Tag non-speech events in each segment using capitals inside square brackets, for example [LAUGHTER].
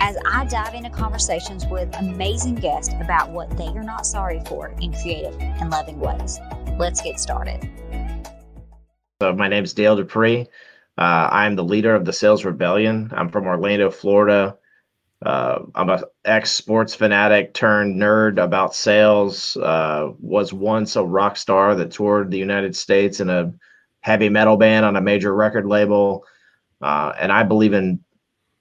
as I dive into conversations with amazing guests about what they are not sorry for in creative and loving ways. Let's get started. So, my name is Dale Dupree. Uh, I'm the leader of the Sales Rebellion. I'm from Orlando, Florida. Uh, I'm an ex sports fanatic turned nerd about sales. Uh, was once a rock star that toured the United States in a heavy metal band on a major record label. Uh, and I believe in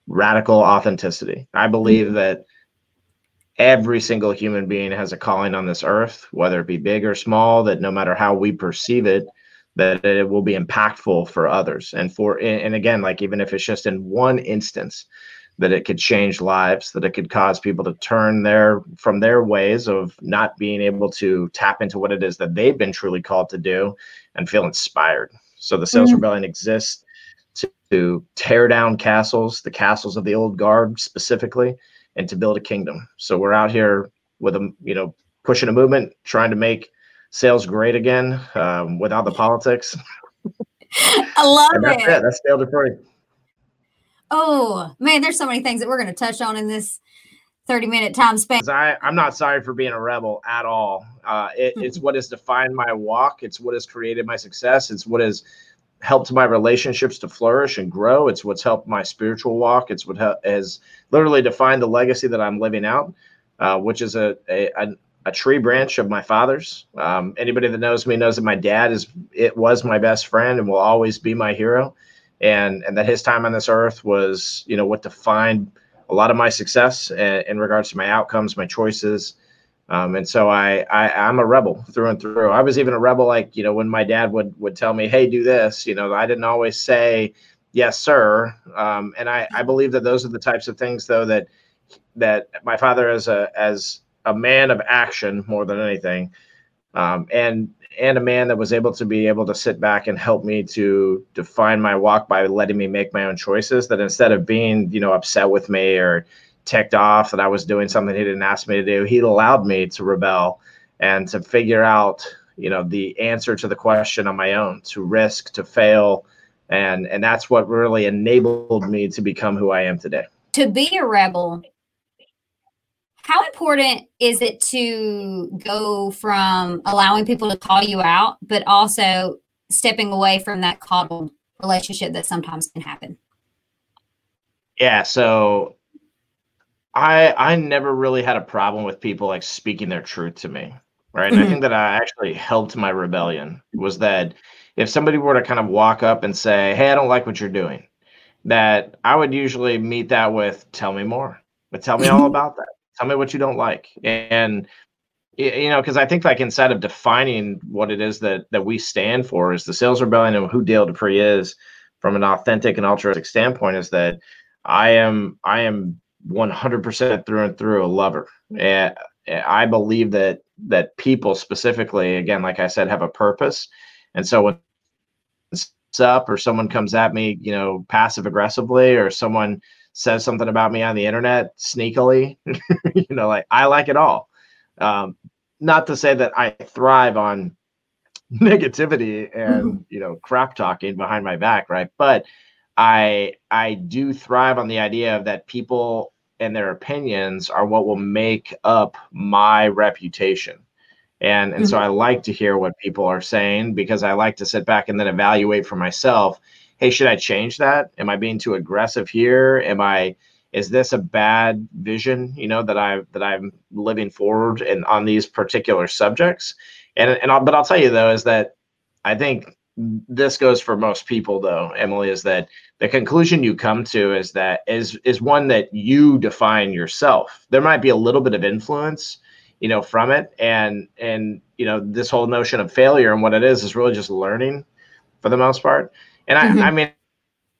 radical authenticity. I believe mm-hmm. that every single human being has a calling on this earth, whether it be big or small, that no matter how we perceive it, that it will be impactful for others. And for and again, like even if it's just in one instance, that it could change lives, that it could cause people to turn their from their ways of not being able to tap into what it is that they've been truly called to do and feel inspired. So the sales mm-hmm. rebellion exists to tear down castles, the castles of the old guard specifically, and to build a kingdom. So we're out here with a you know pushing a movement, trying to make sales great again um, without the politics. [LAUGHS] I love that's it. That's Dale Dupree. Oh man, there's so many things that we're going to touch on in this 30 minute time span. I, I'm not sorry for being a rebel at all. Uh, it, it's what has defined my walk. It's what has created my success. It's what has helped my relationships to flourish and grow. It's what's helped my spiritual walk. It's what has literally defined the legacy that I'm living out, uh, which is a, a, a tree branch of my father's. Um, anybody that knows me knows that my dad is it was my best friend and will always be my hero, and and that his time on this earth was you know what defined a lot of my success in, in regards to my outcomes, my choices, um, and so I, I I'm a rebel through and through. I was even a rebel, like you know, when my dad would would tell me, "Hey, do this," you know, I didn't always say yes, sir. Um, and I I believe that those are the types of things, though, that that my father as a as a man of action more than anything, um, and and a man that was able to be able to sit back and help me to define my walk by letting me make my own choices. That instead of being you know upset with me or ticked off that I was doing something he didn't ask me to do. He allowed me to rebel and to figure out, you know, the answer to the question on my own, to risk, to fail. And and that's what really enabled me to become who I am today. To be a rebel, how important is it to go from allowing people to call you out, but also stepping away from that coddled relationship that sometimes can happen? Yeah, so I I never really had a problem with people like speaking their truth to me, right? And I mm-hmm. think that I actually helped my rebellion was that if somebody were to kind of walk up and say, "Hey, I don't like what you're doing," that I would usually meet that with, "Tell me more," but tell me all mm-hmm. about that. Tell me what you don't like, and you know, because I think like instead of defining what it is that that we stand for is the sales rebellion and who Dale Dupree is from an authentic and altruistic standpoint is that I am I am 100% through and through a lover. And I believe that that people specifically, again, like I said, have a purpose. And so when it's up or someone comes at me, you know, passive aggressively, or someone says something about me on the internet sneakily, [LAUGHS] you know, like I like it all. Um, not to say that I thrive on [LAUGHS] negativity and mm-hmm. you know crap talking behind my back, right? But I I do thrive on the idea of that people and their opinions are what will make up my reputation. And and mm-hmm. so I like to hear what people are saying because I like to sit back and then evaluate for myself, hey, should I change that? Am I being too aggressive here? Am I is this a bad vision, you know, that I that I'm living forward and on these particular subjects? And and I'll, but I'll tell you though is that I think this goes for most people though emily is that the conclusion you come to is that is is one that you define yourself there might be a little bit of influence you know, from it. And and you know, this whole notion of failure and what it is is really just learning for the most part. And I, mm-hmm. I mean,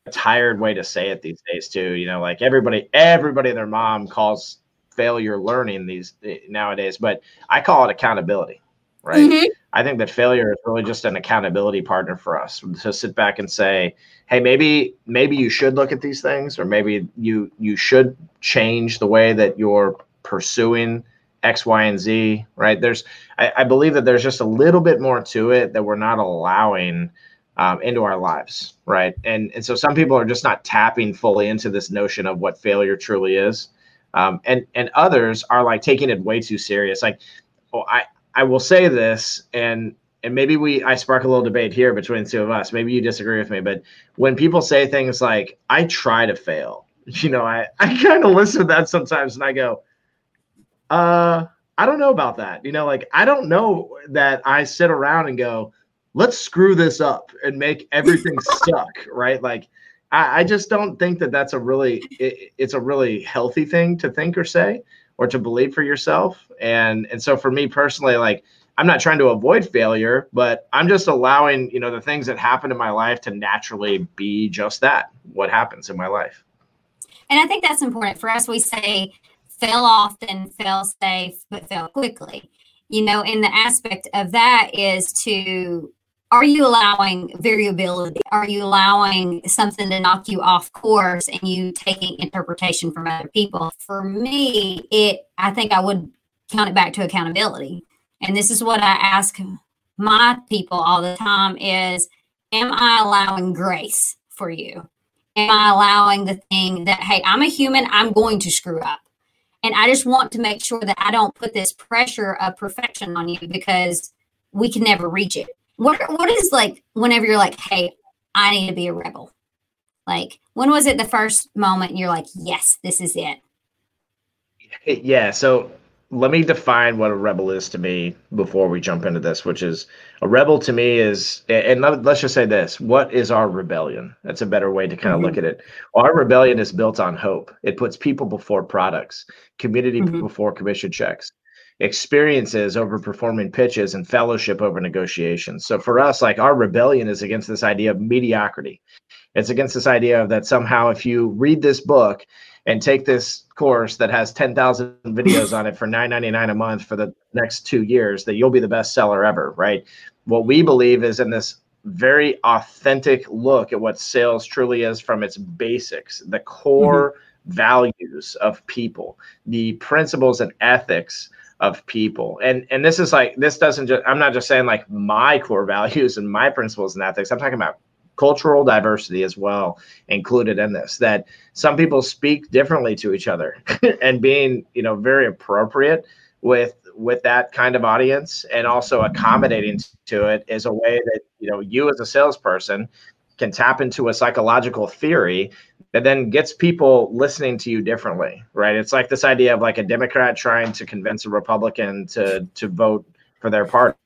a tired way to say it these days too. You know, like everybody, everybody, their mom calls failure learning these nowadays, but I call it accountability. Right. Mm-hmm. I think that failure is really just an accountability partner for us to sit back and say, "Hey, maybe maybe you should look at these things, or maybe you you should change the way that you're pursuing X, Y, and Z." Right? There's, I, I believe that there's just a little bit more to it that we're not allowing um, into our lives, right? And and so some people are just not tapping fully into this notion of what failure truly is, um, and and others are like taking it way too serious. Like, oh, I I will say this, and and maybe we I spark a little debate here between the two of us. Maybe you disagree with me, but when people say things like "I try to fail," [LAUGHS] you know, I I kind of listen to that sometimes, and I go, uh. I don't know about that. You know, like I don't know that I sit around and go, let's screw this up and make everything [LAUGHS] suck, right? Like, I, I, just don't think that that's a really it, it's a really healthy thing to think or say or to believe for yourself. And and so for me personally, like I'm not trying to avoid failure, but I'm just allowing you know the things that happen in my life to naturally be just that, what happens in my life. And I think that's important for us. We say fail often, fail safe, but fail quickly you know and the aspect of that is to are you allowing variability? Are you allowing something to knock you off course and you taking interpretation from other people? For me, it I think I would count it back to accountability. And this is what I ask my people all the time is am I allowing grace for you? Am I allowing the thing that hey, I'm a human, I'm going to screw up. And I just want to make sure that I don't put this pressure of perfection on you because we can never reach it what what is like whenever you're like, hey, I need to be a rebel? Like, when was it the first moment you're like, yes, this is it? [LAUGHS] Yeah. So let me define what a rebel is to me before we jump into this, which is a rebel to me is, and let's just say this what is our rebellion? That's a better way to kind of mm-hmm. look at it. Our rebellion is built on hope, it puts people before products, community mm-hmm. before commission checks experiences over performing pitches and fellowship over negotiations. So for us, like our rebellion is against this idea of mediocrity. It's against this idea of that somehow if you read this book and take this course that has 10,000 [LAUGHS] videos on it for 9.99 a month for the next 2 years that you'll be the best seller ever, right? What we believe is in this very authentic look at what sales truly is from its basics, the core mm-hmm. values of people, the principles and ethics of people. And and this is like this doesn't just i'm not just saying like my core [LAUGHS] values and my principles and ethics. I'm talking about cultural diversity as well included in this that some people speak differently to each other [LAUGHS] and being you know very appropriate with with that kind of audience and also accommodating to it is a way that you know you as a salesperson can tap into a psychological theory that then gets people listening to you differently, right? It's like this idea of like a Democrat trying to convince a Republican to to vote for their party.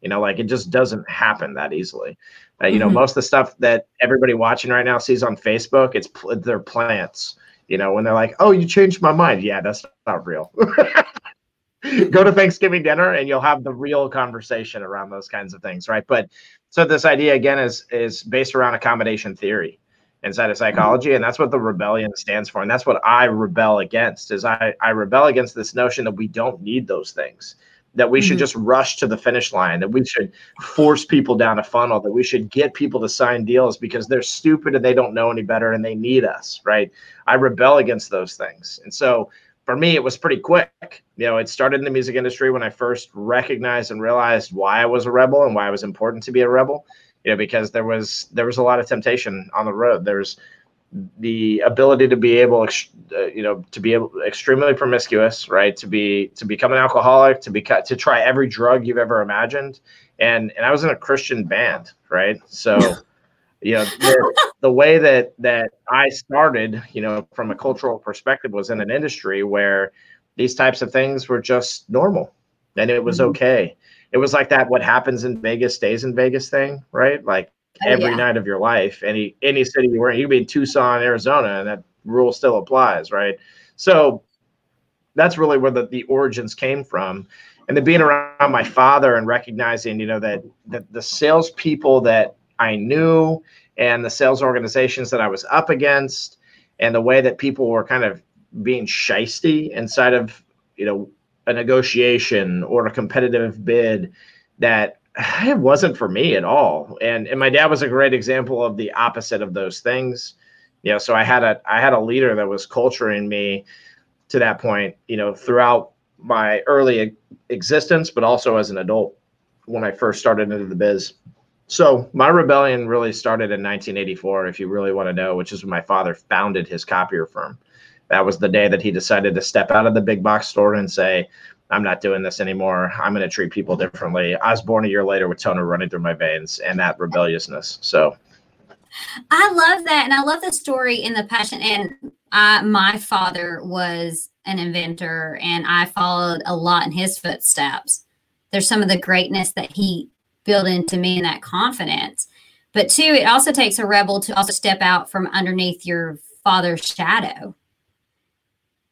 You know, like it just doesn't happen that easily. Uh, you know, mm-hmm. most of the stuff that everybody watching right now sees on Facebook, it's their plants. You know, when they're like, "Oh, you changed my mind." Yeah, that's not real. [LAUGHS] Go to Thanksgiving dinner and you'll have the real conversation around those kinds of things, right? But so this idea again is is based around accommodation theory inside of psychology and that's what the rebellion stands for and that's what i rebel against is i i rebel against this notion that we don't need those things that we mm-hmm. should just rush to the finish line that we should force people down a funnel that we should get people to sign deals because they're stupid and they don't know any better and they need us right i rebel against those things and so for me it was pretty quick you know it started in the music industry when i first recognized and realized why i was a rebel and why it was important to be a rebel you know, because there was there was a lot of temptation on the road. There's the ability to be able, uh, you know, to be able extremely promiscuous, right? To be to become an alcoholic, to be to try every drug you've ever imagined, and and I was in a Christian band, right? So. [LAUGHS] you know the, way that that i started you know from a cultural perspective was in an industry where these types of things were just normal and it was mm-hmm. okay it was like that what happens in Vegas stays in Vegas thing, right? Like oh, every yeah. night of your life, any any city you were in, you could be in Tucson, Arizona, and that rule still applies, right? So that's really where the, the origins came from. And then being around my father and recognizing, you know, that that the salespeople that I knew and the sales organizations that I was up against and the way that people were kind of being shisty inside of, you know, a negotiation or a competitive bid that [SIGHS] it wasn't for me at all. And and my dad was a great example of the opposite of those things. You know, so I had a I had a leader that was culturing me to that point, you know, throughout my early existence, but also as an adult when I first started into the biz. So my rebellion really started in 1984, if you really want to know, which is when my father founded his copier firm. That was the day that he decided to step out of the big box store and say, I'm not doing this anymore. I'm going to treat people differently. I was born a year later with toner running through my veins and that rebelliousness. So I love that. And I love the story and the passion. And I, my father was an inventor and I followed a lot in his footsteps. There's some of the greatness that he built into me and that confidence. But two, it also takes a rebel to also step out from underneath your father's shadow.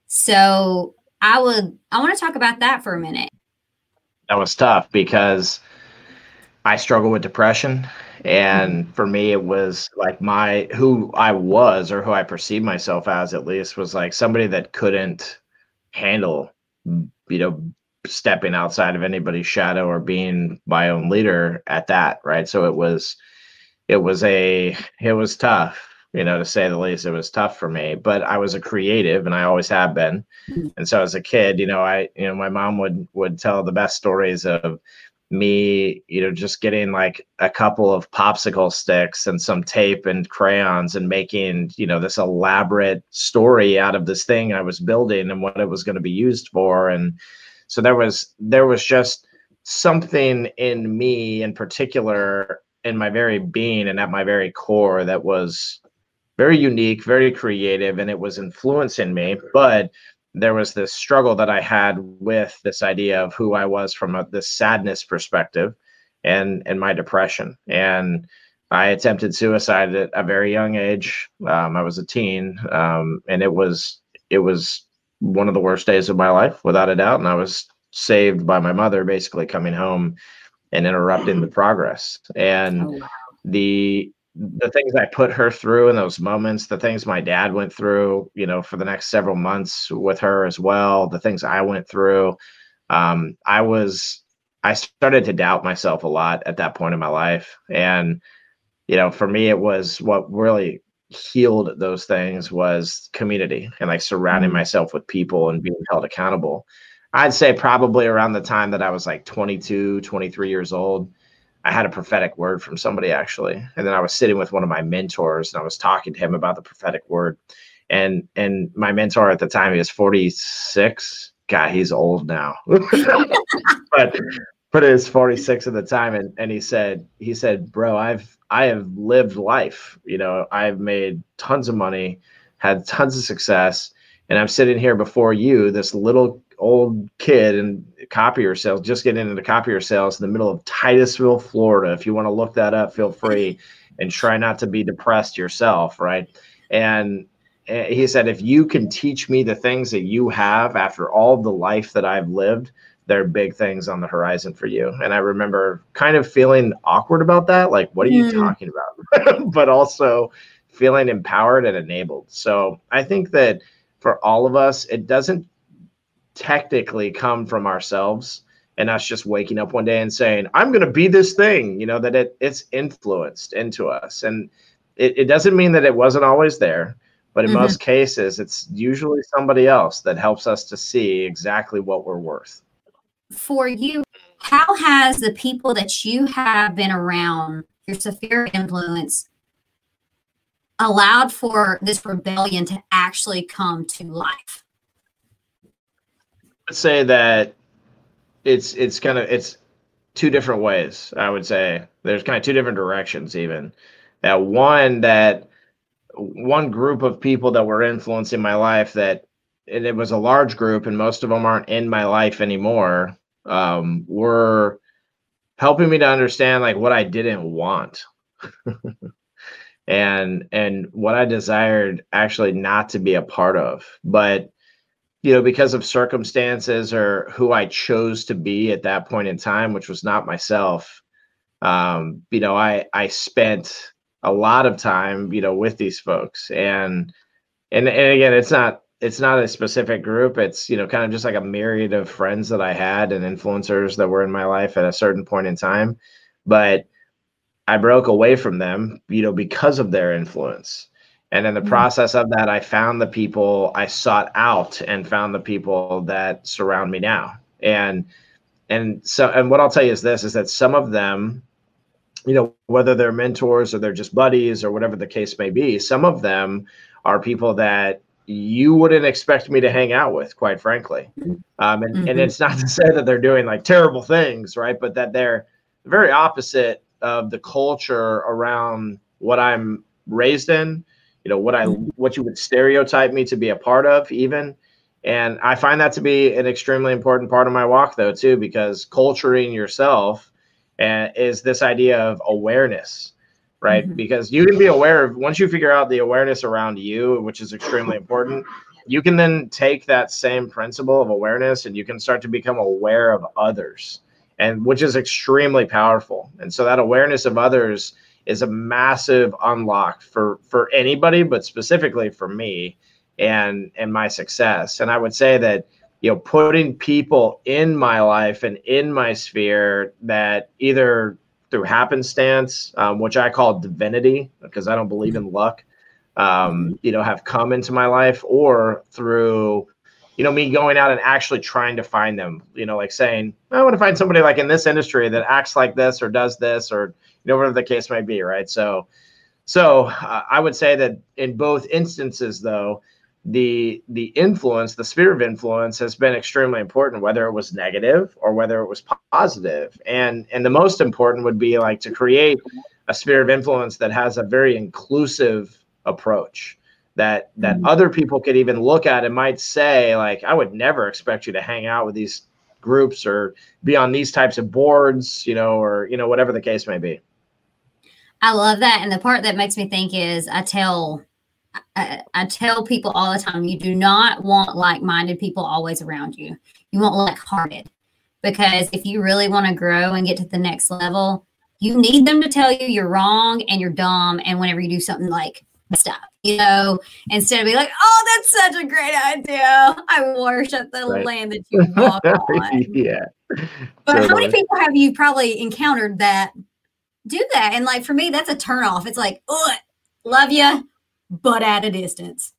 So I would I want to talk about that for a minute. That was tough because I struggle with depression and mm-hmm. for me it was like my who I was or who I perceived myself as at least was like somebody that couldn't handle you know stepping outside of anybody's shadow or being my own leader at that right so it was it was a it was tough you know to say the least it was tough for me but i was a creative and i always have been mm-hmm. and so as a kid you know i you know my mom would would tell the best stories of me, you know, just getting like a couple of popsicle sticks and some tape and crayons and making, you know, this elaborate story out of this thing I was building and what it was going to be used for. And so there was there was just something in me in particular in my very being and at my very core that was very unique, very creative, and it was influencing me. But there was this struggle that I had with this idea of who I was from a, this sadness perspective and and my depression. And I attempted suicide at a very young age. Um, I was a teen, um, and it was it was one of the worst days of my life, without a doubt. And I was saved by my mother, basically coming home and interrupting the [GASPS] progress. And oh, wow. the the things I put her through in those moments, the things my dad went through, you know, for the next several months with her as well, the things I went through. Um, I was, I started to doubt myself a lot at that point in my life. And, you know, for me, it was what really healed those things was community and like surrounding mm-hmm. myself with people and being held accountable. I'd say probably around the time that I was like 22, 23 years old I had a prophetic word from somebody actually, and then I was sitting with one of my mentors and I was talking to him about the prophetic word, and and my mentor at the time he was 46. God, he's old now, [LAUGHS] but but it was 46 at the time, and and he said he said, bro, I've I have lived life. You know, I've made tons of money, had tons of success, and I'm sitting here before you, this little old kid in copier sales, just getting into copier sales in the middle of Titusville, Florida. If you want to look that up, feel free and try not to be depressed yourself, right? And eh, he said, if you can teach me the things that you have after all the life that I've lived, there are big things on the horizon for you. And I remember kind of feeling awkward about that. Like, what are you mm. talking about? [LAUGHS] but also feeling empowered and enabled. So I think that for all of us, it doesn't technically come from ourselves and us just waking up one day and saying i'm going to be this thing you know that it it's influenced into us and it, it doesn't mean that it wasn't always there but in mm-hmm. most cases it's usually somebody else that helps us to see exactly what we're worth for you how has the people that you have been around your severe influence allowed for this rebellion to actually come to life Let's say that it's it's kind of it's two different ways. I would say there's kind of two different directions. Even that one that one group of people that were influencing my life that and it was a large group and most of them aren't in my life anymore um, were helping me to understand like what I didn't want. [LAUGHS] and and what I desired actually not to be a part of. But you know, because of circumstances or who I chose to be at that point in time, which was not myself, um, you know, I I spent a lot of time, you know, with these folks. And and and again, it's not it's not a specific group. It's, you know, kind of just like a myriad of friends that I had and influencers that were in my life at a certain point in time. But I broke away from them, you know, because of their influence. And in the mm-hmm. process of that, I found the people I sought out and found the people that surround me now. And and so and what I'll tell you is this is that some of them, you know, whether they're mentors or they're just buddies or whatever the case may be, some of them are people that you wouldn't expect me to hang out with, quite frankly. Um, and, mm-hmm. and it's not to [LAUGHS] say that they're doing like terrible things, right? But that they're very opposite of the culture around what I'm raised in you know what I mm-hmm. what you would stereotype me to be a part of even and I find that to be an extremely important part of my walk though too because culturing yourself uh, is this idea of awareness right mm-hmm. because you can be aware of once you figure out the awareness around you which is extremely important you can then take that same principle of awareness and you can start to become aware of others and which is extremely powerful and so that awareness of others is a massive unlock for for anybody, but specifically for me and and my success. And I would say that you know putting people in my life and in my sphere that either through happenstance, um, which I call divinity, because I don't believe in luck, um, you know, have come into my life, or through you know me going out and actually trying to find them you know like saying i want to find somebody like in this industry that acts like this or does this or you know whatever the case might be right? So so uh, i would say that in both instances though the the influence the sphere of influence has been extremely important whether it was negative or whether it was positive and and the most important would be like to create a sphere of influence that has a very inclusive approach that that mm-hmm. other people could even look at and might say like i would never expect you to hang out with these groups or be on these types of boards you know or you know whatever the case may be I love that. And the part that makes me think is I tell I, I tell people all the time you do not want like-minded people always around you. You want like-hearted. Because if you really want to grow and get to the next level, you need them to tell you you're wrong and you're dumb and whenever you do something like stuff, you know, instead of being like, oh, that's such a great idea. I worship the right. land that you [LAUGHS] walk on. yeah. But totally. how many people have you probably encountered that do that. And like for me, that's a turn off. It's like, oh, love you, but at a distance.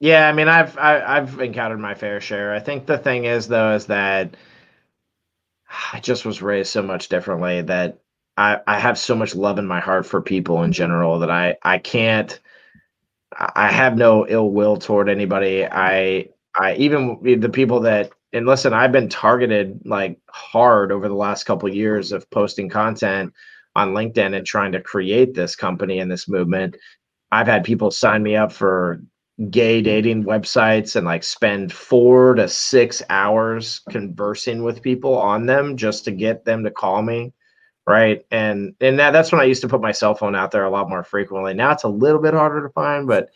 Yeah, I mean, I've I, have i have encountered my fair share. I think the thing is though is that I just was raised so much differently that I I have so much love in my heart for people in general that I I can't I have no ill will toward anybody. I I even the people that and listen, I've been targeted like hard over the last couple of years of posting content on LinkedIn and trying to create this company and this movement. I've had people sign me up for gay dating websites and like spend four to six hours conversing with people on them just to get them to call me right? And and that, that's when i used to put my cell phone out there a lot more frequently. Now it's a little bit harder to find but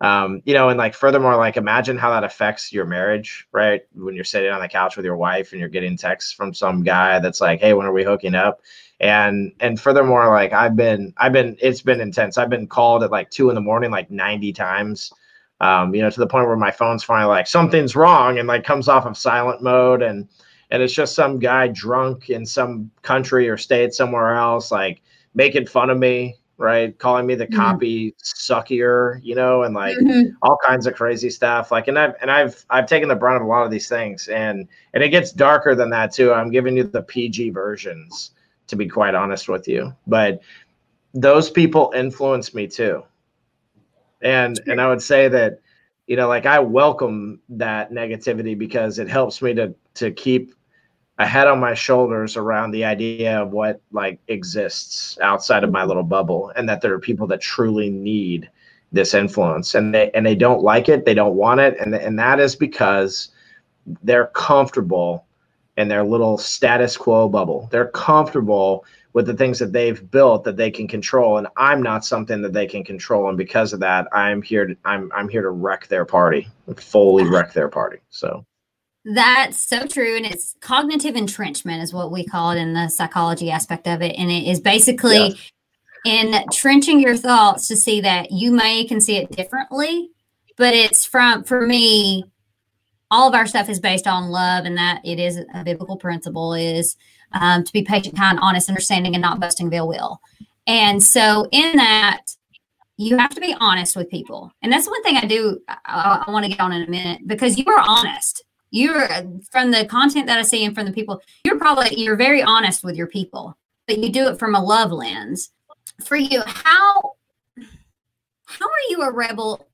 um, you know, and like furthermore, like imagine how that affects your marriage, right? When you're sitting on the couch with your wife and you're getting texts from some guy that's like, "Hey, when are we hooking up?" And and furthermore, like I've been, I've been, it's been intense. I've been called at like two in the morning, like 90 times. Um, you know, to the point where my phone's finally like something's wrong and like comes off of silent mode and and it's just some guy drunk in some country or state somewhere else, like making fun of me right? Calling me the mm-hmm. copy suckier, you know, and like mm-hmm. all kinds of crazy stuff. Like, and I've and I've I've taken the brunt of a lot of these things, and and it gets darker than that too. I'm giving you the PG versions, to be quite honest with you, but those people influence me too. And and I would say that, you know, like I welcome that negativity because it helps me to to keep a head on my shoulders around the idea of what like exists outside of my mm-hmm. little bubble and that there are people that truly need this influence. And they and they don't like it they don't want it. And and that is because they're comfortable in their little status quo bubble. They're comfortable with the things that they've built that they can control. And i'm not something that they can control. And because of that i'm here to i'm i'm here to wreck their party fully wreck their party. So that's so true and it's cognitive entrenchment is what we call it in the psychology aspect of it and it is basically yes. entrenching your thoughts to see that you may can see it differently but it's from for me all of our stuff is based on love and that it is a biblical principle is um, to be patient, kind, honest, understanding, and not busting ill will. And so, in that, you have to be honest with people. And that's one thing I do, I, I want to get on in a minute because you are honest. You're from the content that I see and from the people, you're probably, you're very honest with your people, but you do it from a love lens. For you, how, how are you a rebel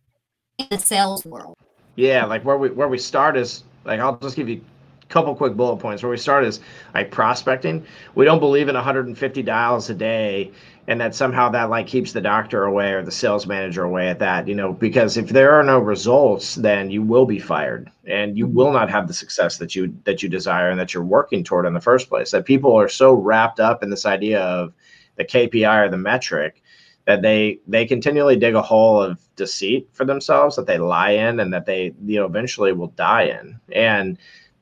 in the sales world? Yeah, like where we where we start is like I'll just give you couple quick bullet points where we start is like prospecting. We don't believe in 150 dials a day and that somehow that like keeps the doctor away or the sales manager away at that, you know, because if there are no results, then you will be fired and you will not have the success that you that you desire and that you're working toward in the first place. That people are so wrapped up in this idea of the KPI or the metric that they they continually dig a hole of deceit for themselves that they lie in and that they you know eventually will die in. And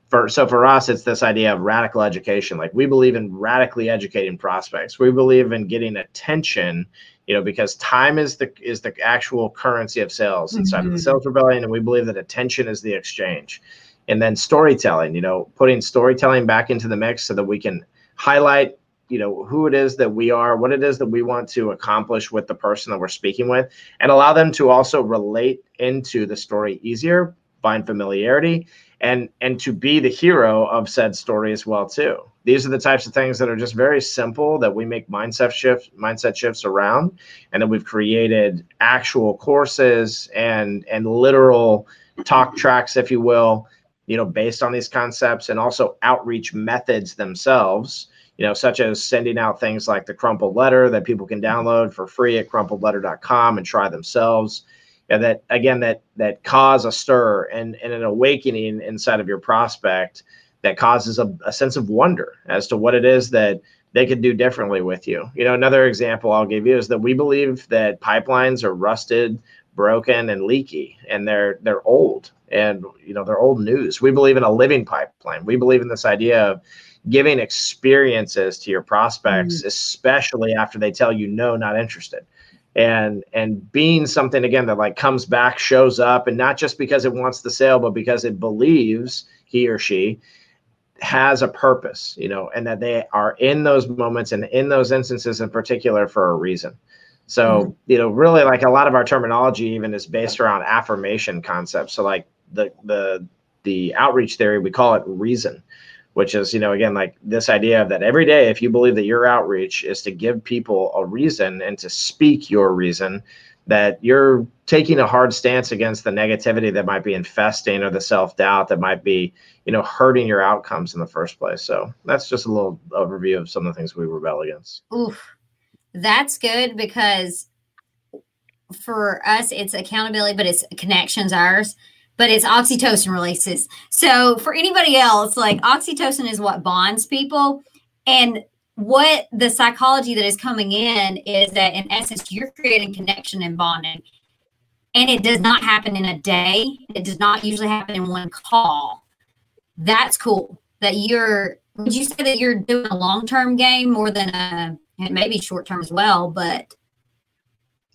for so for us it's this idea of radical education like we believe in radically educating prospects we believe in getting attention you know because time is the is the actual currency of sales inside mm-hmm. of the mm-hmm. sales rebellion and we believe that attention is the exchange and then storytelling you know putting storytelling back into the mix so that we can highlight you know who it is that we are what it is that we want to accomplish with the person that we're speaking with and allow them to also relate into the story easier find familiarity and and to be the hero of said story as well too. These are the types of things that are just very simple that we make mindset shifts mindset shifts around and then we've created actual courses and and literal talk tracks if you will you know based on these concepts and also outreach methods themselves you know such as sending out things like the crumpled letter that people can download for free at crumpledletter.com and try themselves yeah, that again that that cause a stir and, and an awakening inside of your prospect that causes a, a sense of wonder as to what it is that they could do differently with you. You know, another example I'll give you is that we believe that pipelines are rusted, broken, and leaky, and they're they're old, and you know they're old news. We believe in a living pipeline. We believe in this idea of giving experiences to your prospects, mm-hmm. especially after they tell you no, not interested and and being something again that like comes back shows up and not just because it wants the sale but because it believes he or she has a purpose you know and that they are in those moments and in those instances in particular for a reason. So mm-hmm. you know really like a lot of our terminology even is based around affirmation concepts. So like the the the outreach theory we call it reason which is you know again like this idea of that every day if you believe that your outreach is to give people a reason and to speak your reason that you're taking a hard stance against the negativity that might be infesting or the self-doubt that might be you know hurting your outcomes in the first place. So that's just a little overview of some of the things we rebel against. Oof. that's good because for us it's accountability but it's connections ours but it's oxytocin releases. So for anybody else, like oxytocin is what bonds people. And what the psychology that is coming in is that in essence, you're creating connection and bonding. And it does not happen in a day. It does not usually happen in one call. That's cool. That you're would you say that you're doing a long-term game more than a maybe short-term as well, but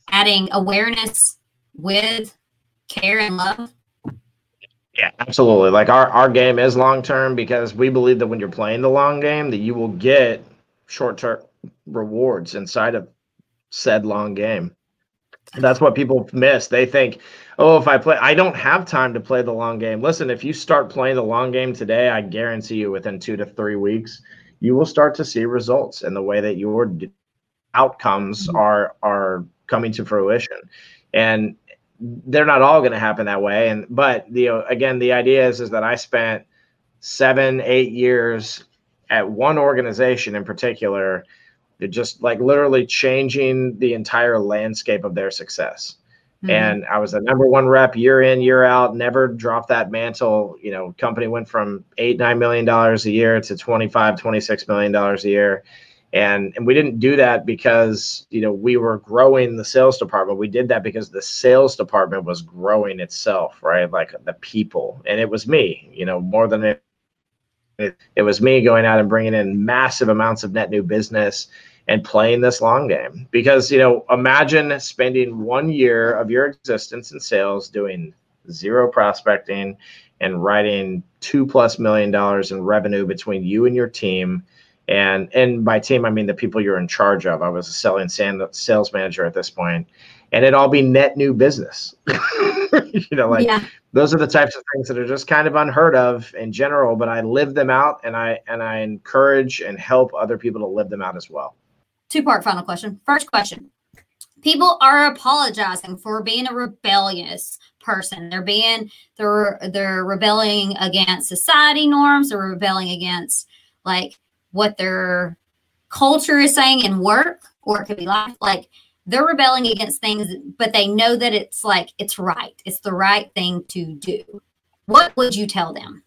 adding awareness with care and love? Yeah, absolutely. Like our, our game is long term because we believe that when you're playing the long game, that you will get short term rewards inside of said long game. That's what people miss. They think, oh, if I play, I don't have time to play the long game. Listen, if you start playing the long game today, I guarantee you within two to three weeks, you will start to see results in the way that your outcomes mm-hmm. are are coming to fruition. And they're not all going to happen that way. And but the again, the idea is is that I spent seven, eight years at one organization in particular, just like literally changing the entire landscape of their success. Mm-hmm. And I was the number one rep year in, year out, never dropped that mantle. You know, company went from eight, nine million dollars a year to 25, 26 million dollars a year. And and we didn't do that because you know we were growing the sales department. We did that because the sales department was growing itself right? Like the people. And it was me you know more than it it, it was me going out and bringing in massive amounts of net new business and playing this long game. Because you know imagine spending one year of your existence in sales doing zero prospecting and writing two plus million dollars in revenue between you and your team and and by team i mean the people you're in charge of. I was a selling sales manager at this point and it all be net new business. [LAUGHS] You know like yeah. those are the types of things that are just kind of unheard of in general but i live them out and i and i encourage and help other people to live them out as well. Two part final question. First question. People are apologizing for being a rebellious person. They're being they're they're rebelling against society norms. They're rebelling against like what their culture is saying in work or it could be life. Like they're rebelling against things but they know that it's like it's right. It's the right thing to do. What would you tell them?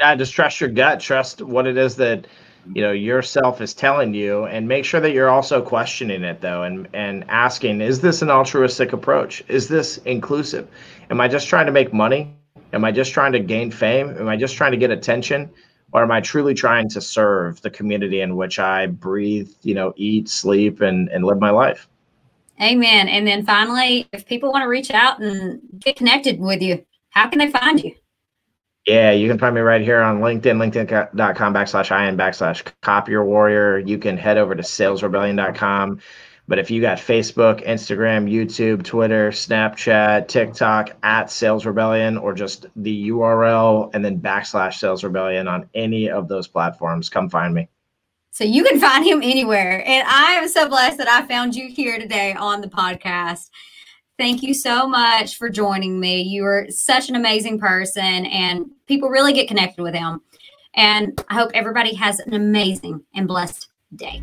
Uh, just trust your gut. Trust what it is that you know yourself is telling you and make sure that you're also questioning it though and and asking is this an altruistic approach? Is this inclusive? Am i just trying to make money? Am i just trying to gain fame? Am i just trying to get attention or am I truly trying to serve the community in which I breathe, you know, eat, sleep, and and live my life? Amen. And then finally, if people want to reach out and get connected with you, how can they find you? Yeah, you can find me right here on LinkedIn, linkedin.com backslash IN backslash copier warrior. You can head over to salesrebellion.com but if you got Facebook, Instagram, YouTube, Twitter, Snapchat, TikTok at Sales Rebellion, or just the URL and then backslash Sales Rebellion on any of those platforms, come find me. So you can find him anywhere. And I am so blessed that I found you here today on the podcast. Thank you so much for joining me. You are such an amazing person, and people really get connected with him. And I hope everybody has an amazing and blessed day.